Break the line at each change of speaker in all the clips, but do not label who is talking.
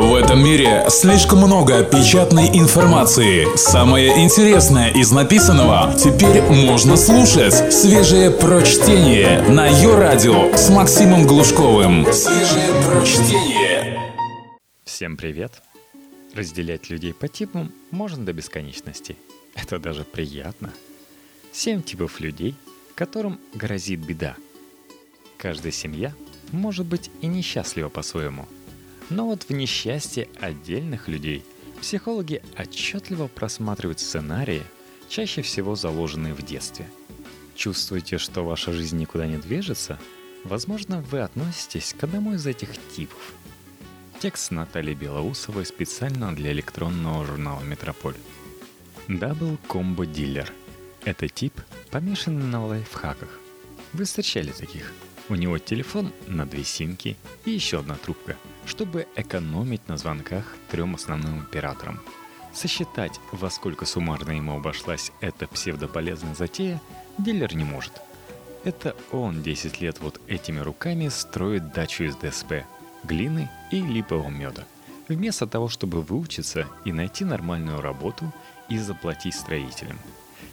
В этом мире слишком много печатной информации. Самое интересное из написанного теперь можно слушать. Свежее прочтение на ее радио с Максимом Глушковым. Свежее прочтение.
Всем привет! Разделять людей по типам можно до бесконечности. Это даже приятно. Семь типов людей, которым грозит беда. Каждая семья может быть и несчастлива по-своему – но вот в несчастье отдельных людей психологи отчетливо просматривают сценарии, чаще всего заложенные в детстве. Чувствуете, что ваша жизнь никуда не движется? Возможно, вы относитесь к одному из этих типов. Текст Натальи Белоусовой специально для электронного журнала «Метрополь». Double combo dealer. Это тип, помешанный на лайфхаках. Вы встречали таких? У него телефон на две симки и еще одна трубка – чтобы экономить на звонках трем основным операторам. Сосчитать, во сколько суммарно ему обошлась эта псевдополезная затея, дилер не может. Это он 10 лет вот этими руками строит дачу из ДСП, глины и липового меда. Вместо того, чтобы выучиться и найти нормальную работу и заплатить строителям.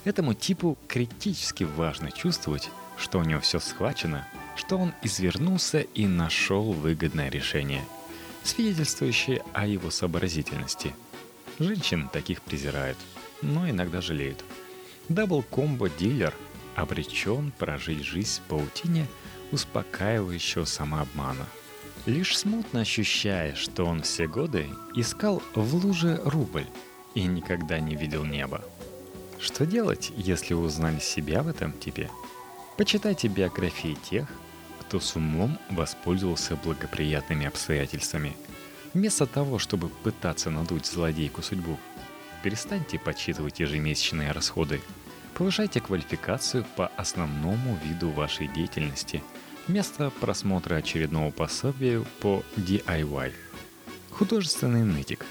Этому типу критически важно чувствовать, что у него все схвачено, что он извернулся и нашел выгодное решение – свидетельствующие о его сообразительности. Женщин таких презирают, но иногда жалеют. Дабл-комбо-дилер обречен прожить жизнь в паутине успокаивающего самообмана. Лишь смутно ощущая, что он все годы искал в луже рубль и никогда не видел неба. Что делать, если узнали себя в этом типе? Почитайте биографии тех, кто с умом воспользовался благоприятными обстоятельствами. Вместо того, чтобы пытаться надуть злодейку судьбу, перестаньте подсчитывать ежемесячные расходы. Повышайте квалификацию по основному виду вашей деятельности вместо просмотра очередного пособия по DIY. Художественный нытик.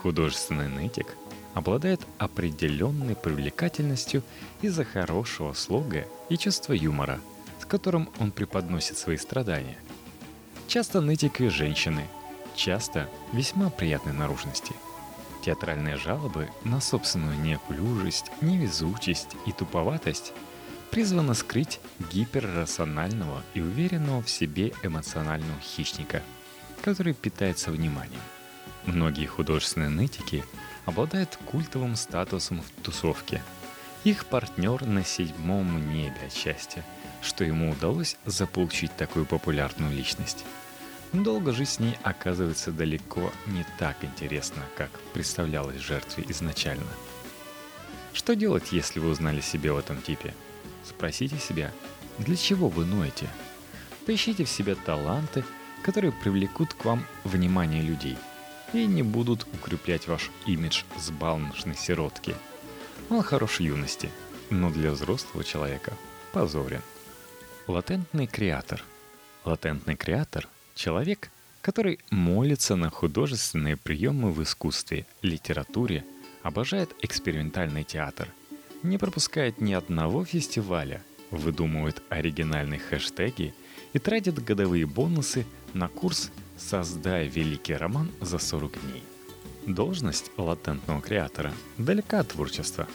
Художественный нытик обладает определенной привлекательностью из-за хорошего слога и чувства юмора – которым он преподносит свои страдания. Часто нытикве женщины, часто весьма приятной наружности. Театральные жалобы на собственную неуклюжесть, невезучесть и туповатость призваны скрыть гиперрационального и уверенного в себе эмоционального хищника, который питается вниманием. Многие художественные нытики обладают культовым статусом в тусовке. Их партнер на седьмом небе от счастья – что ему удалось заполучить такую популярную личность. Долго жить с ней оказывается далеко не так интересно, как представлялось жертве изначально. Что делать, если вы узнали себя в этом типе? Спросите себя, для чего вы ноете? Поищите в себе таланты, которые привлекут к вам внимание людей и не будут укреплять ваш имидж с балношной сиротки. Он хорош юности, но для взрослого человека позорен. Латентный креатор. Латентный креатор – человек, который молится на художественные приемы в искусстве, литературе, обожает экспериментальный театр, не пропускает ни одного фестиваля, выдумывает оригинальные хэштеги и тратит годовые бонусы на курс «Создай великий роман за 40 дней». Должность латентного креатора далека от творчества.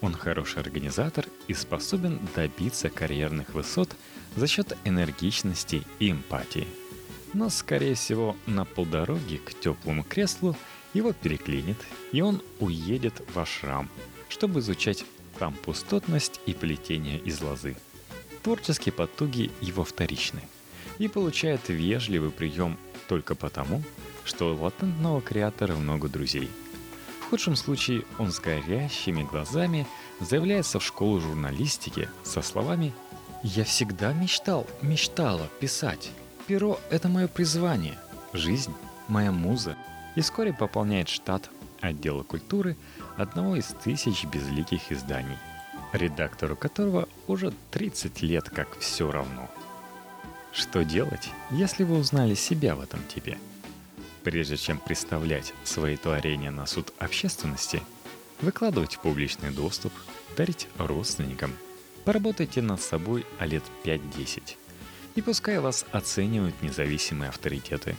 Он хороший организатор и способен добиться карьерных высот – за счет энергичности и эмпатии. Но, скорее всего, на полдороги к теплому креслу его переклинит, и он уедет в ашрам, чтобы изучать там пустотность и плетение из лозы. Творческие потуги его вторичны и получает вежливый прием только потому, что у латентного креатора много друзей. В худшем случае он с горящими глазами заявляется в школу журналистики со словами я всегда мечтал, мечтала писать. Перо — это мое призвание, жизнь — моя муза. И вскоре пополняет штат отдела культуры одного из тысяч безликих изданий, редактору которого уже 30 лет как все равно. Что делать, если вы узнали себя в этом типе? Прежде чем представлять свои творения на суд общественности, выкладывать в публичный доступ, дарить родственникам – Поработайте над собой а лет 5-10. И пускай вас оценивают независимые авторитеты.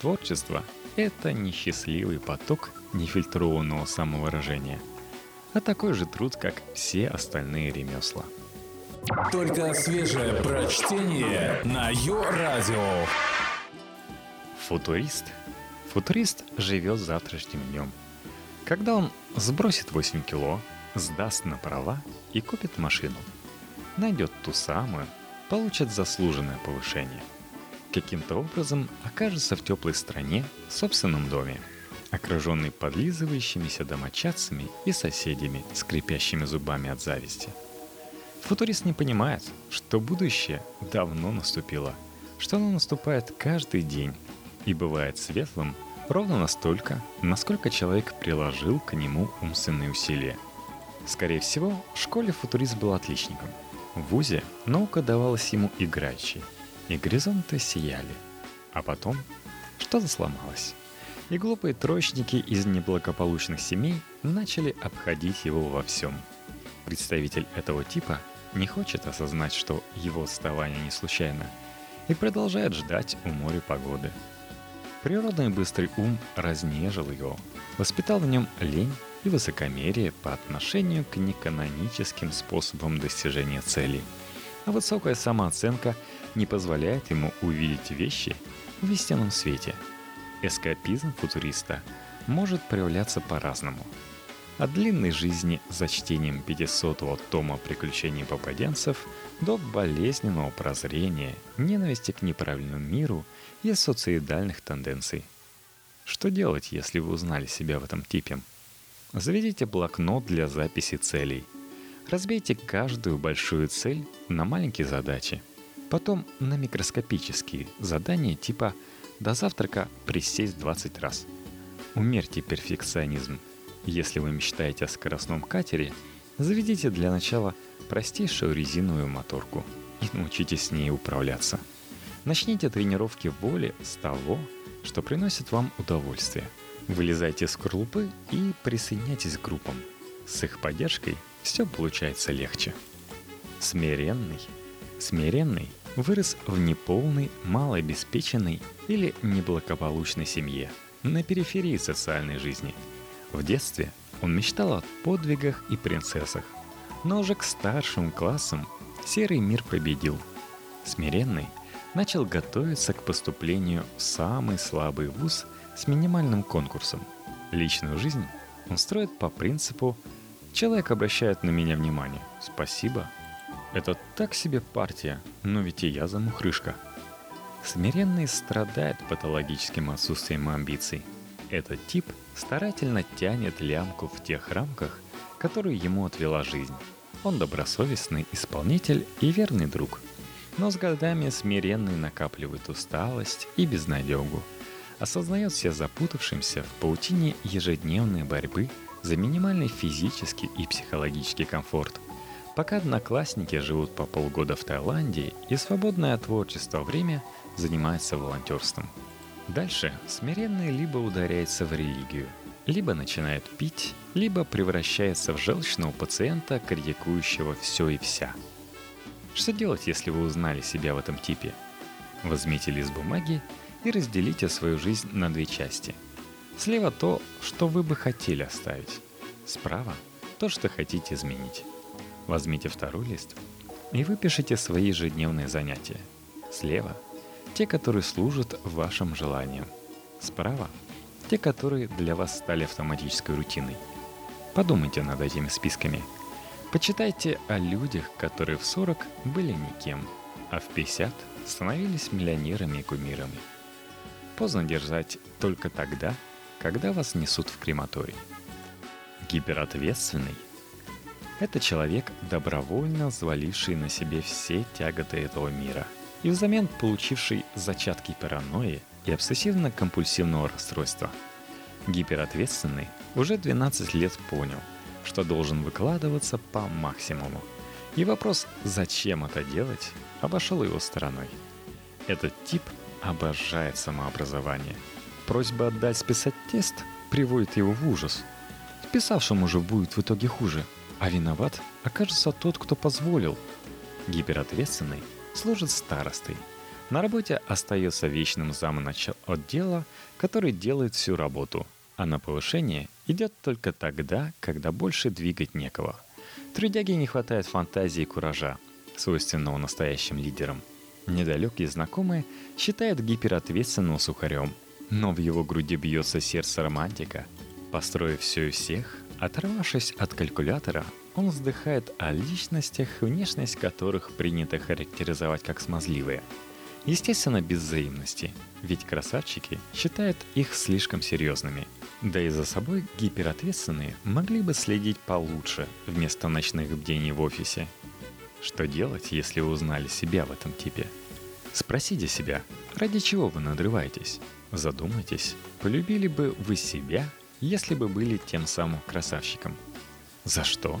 Творчество это не счастливый поток нефильтрованного самовыражения, а такой же труд, как все остальные ремесла.
Только свежее прочтение на Йо-Радио.
Футурист. Футурист живет завтрашним днем. Когда он сбросит 8 кило, сдаст на права и купит машину. Найдет ту самую, получит заслуженное повышение. Каким-то образом окажется в теплой стране, в собственном доме, окруженный подлизывающимися домочадцами и соседями, скрипящими зубами от зависти. Футурист не понимает, что будущее давно наступило, что оно наступает каждый день и бывает светлым ровно настолько, насколько человек приложил к нему умственные усилия. Скорее всего, в школе футурист был отличником – в ВУЗе наука давалась ему играючи, и горизонты сияли. А потом что-то сломалось. И глупые троечники из неблагополучных семей начали обходить его во всем. Представитель этого типа не хочет осознать, что его отставание не случайно, и продолжает ждать у моря погоды. Природный быстрый ум разнежил его, воспитал в нем лень и высокомерие по отношению к неканоническим способам достижения целей. А высокая самооценка не позволяет ему увидеть вещи в истинном свете. Эскапизм футуриста может проявляться по-разному. От длинной жизни за чтением 500-го тома приключений попаденцев до болезненного прозрения, ненависти к неправильному миру и социидальных тенденций. Что делать, если вы узнали себя в этом типе? Заведите блокнот для записи целей. Разбейте каждую большую цель на маленькие задачи. Потом на микроскопические задания типа «до завтрака присесть 20 раз». Умерьте перфекционизм. Если вы мечтаете о скоростном катере, заведите для начала простейшую резиновую моторку и научитесь с ней управляться. Начните тренировки воли с того, что приносит вам удовольствие – Вылезайте из скорлупы и присоединяйтесь к группам. С их поддержкой все получается легче. Смиренный. Смиренный вырос в неполной, малообеспеченной или неблагополучной семье, на периферии социальной жизни. В детстве он мечтал о подвигах и принцессах, но уже к старшим классам серый мир победил. Смиренный начал готовиться к поступлению в самый слабый вуз с минимальным конкурсом. Личную жизнь он строит по принципу «человек обращает на меня внимание, спасибо». Это так себе партия, но ведь и я замухрышка. Смиренный страдает патологическим отсутствием амбиций. Этот тип старательно тянет лямку в тех рамках, которые ему отвела жизнь. Он добросовестный исполнитель и верный друг. Но с годами смиренный накапливает усталость и безнадегу – осознает себя запутавшимся в паутине ежедневной борьбы за минимальный физический и психологический комфорт. Пока одноклассники живут по полгода в Таиланде и свободное от творчества время занимается волонтерством. Дальше смиренный либо ударяется в религию, либо начинает пить, либо превращается в желчного пациента, критикующего все и вся. Что делать, если вы узнали себя в этом типе? Возьмите лист бумаги и разделите свою жизнь на две части. Слева то, что вы бы хотели оставить. Справа то, что хотите изменить. Возьмите второй лист и выпишите свои ежедневные занятия. Слева те, которые служат вашим желаниям. Справа те, которые для вас стали автоматической рутиной. Подумайте над этими списками. Почитайте о людях, которые в 40 были никем, а в 50 становились миллионерами и кумирами – Поздно держать только тогда, когда вас несут в крематорий. Гиперответственный – это человек, добровольно взваливший на себе все тяготы этого мира и взамен получивший зачатки паранойи и обсессивно-компульсивного расстройства. Гиперответственный уже 12 лет понял, что должен выкладываться по максимуму. И вопрос «зачем это делать?» обошел его стороной. Этот тип – обожает самообразование. Просьба отдать списать тест приводит его в ужас. Списавшему же будет в итоге хуже, а виноват окажется тот, кто позволил. Гиперответственный служит старостой. На работе остается вечным замнач отдела, который делает всю работу, а на повышение идет только тогда, когда больше двигать некого. Трудяге не хватает фантазии и куража, свойственного настоящим лидерам. Недалекие знакомые считают гиперответственным сухарем, но в его груди бьется сердце романтика. Построив все и всех, оторвавшись от калькулятора, он вздыхает о личностях, внешность которых принято характеризовать как смазливые – Естественно, без взаимности, ведь красавчики считают их слишком серьезными. Да и за собой гиперответственные могли бы следить получше вместо ночных бдений в офисе. Что делать, если вы узнали себя в этом типе? Спросите себя, ради чего вы надрываетесь? Задумайтесь, полюбили бы вы себя, если бы были тем самым красавчиком? За что?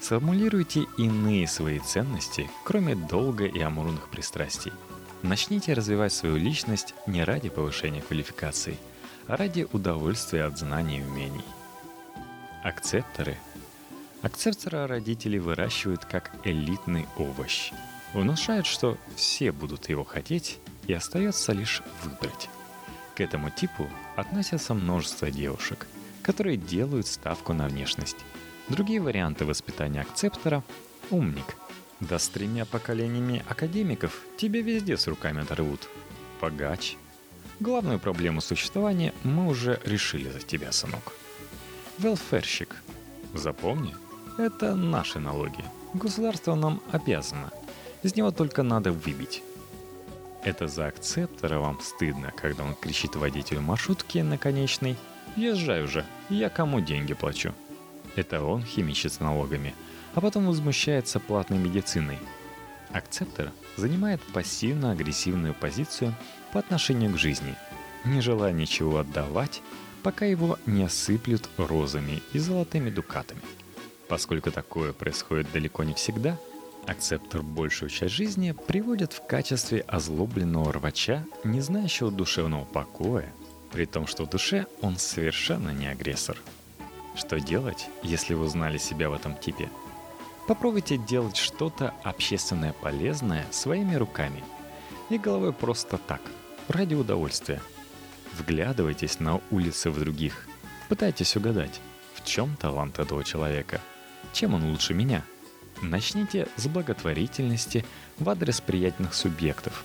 Сформулируйте иные свои ценности, кроме долга и амурных пристрастий – Начните развивать свою личность не ради повышения квалификации, а ради удовольствия от знаний и умений. Акцепторы. Акцептора родители выращивают как элитный овощ. Внушают, что все будут его хотеть, и остается лишь выбрать. К этому типу относятся множество девушек, которые делают ставку на внешность. Другие варианты воспитания акцептора – умник – да с тремя поколениями академиков тебе везде с руками оторвут. Погач. Главную проблему существования мы уже решили за тебя, сынок. Велферщик. Запомни, это наши налоги. Государство нам обязано. Из него только надо выбить. Это за акцептора вам стыдно, когда он кричит водителю маршрутки на конечной «Езжай уже, я кому деньги плачу». Это он химичит с налогами – а потом возмущается платной медициной. Акцептор занимает пассивно-агрессивную позицию по отношению к жизни, не желая ничего отдавать, пока его не осыплют розами и золотыми дукатами. Поскольку такое происходит далеко не всегда, акцептор большую часть жизни приводит в качестве озлобленного рвача, не знающего душевного покоя, при том, что в душе он совершенно не агрессор. Что делать, если вы узнали себя в этом типе – Попробуйте делать что-то общественное полезное своими руками и головой просто так, ради удовольствия. Вглядывайтесь на улицы в других, пытайтесь угадать, в чем талант этого человека, чем он лучше меня. Начните с благотворительности в адрес приятных субъектов,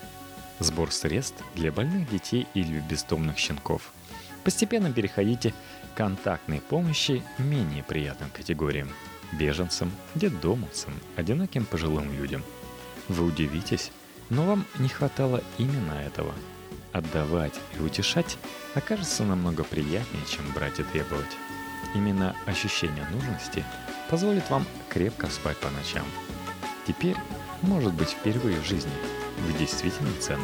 сбор средств для больных детей или бездомных щенков. Постепенно переходите к контактной помощи менее приятным категориям – беженцам, детдомовцам, одиноким пожилым людям. Вы удивитесь, но вам не хватало именно этого. Отдавать и утешать окажется намного приятнее, чем брать и требовать. Именно ощущение нужности позволит вам крепко спать по ночам. Теперь, может быть, впервые в жизни вы действительно ценны.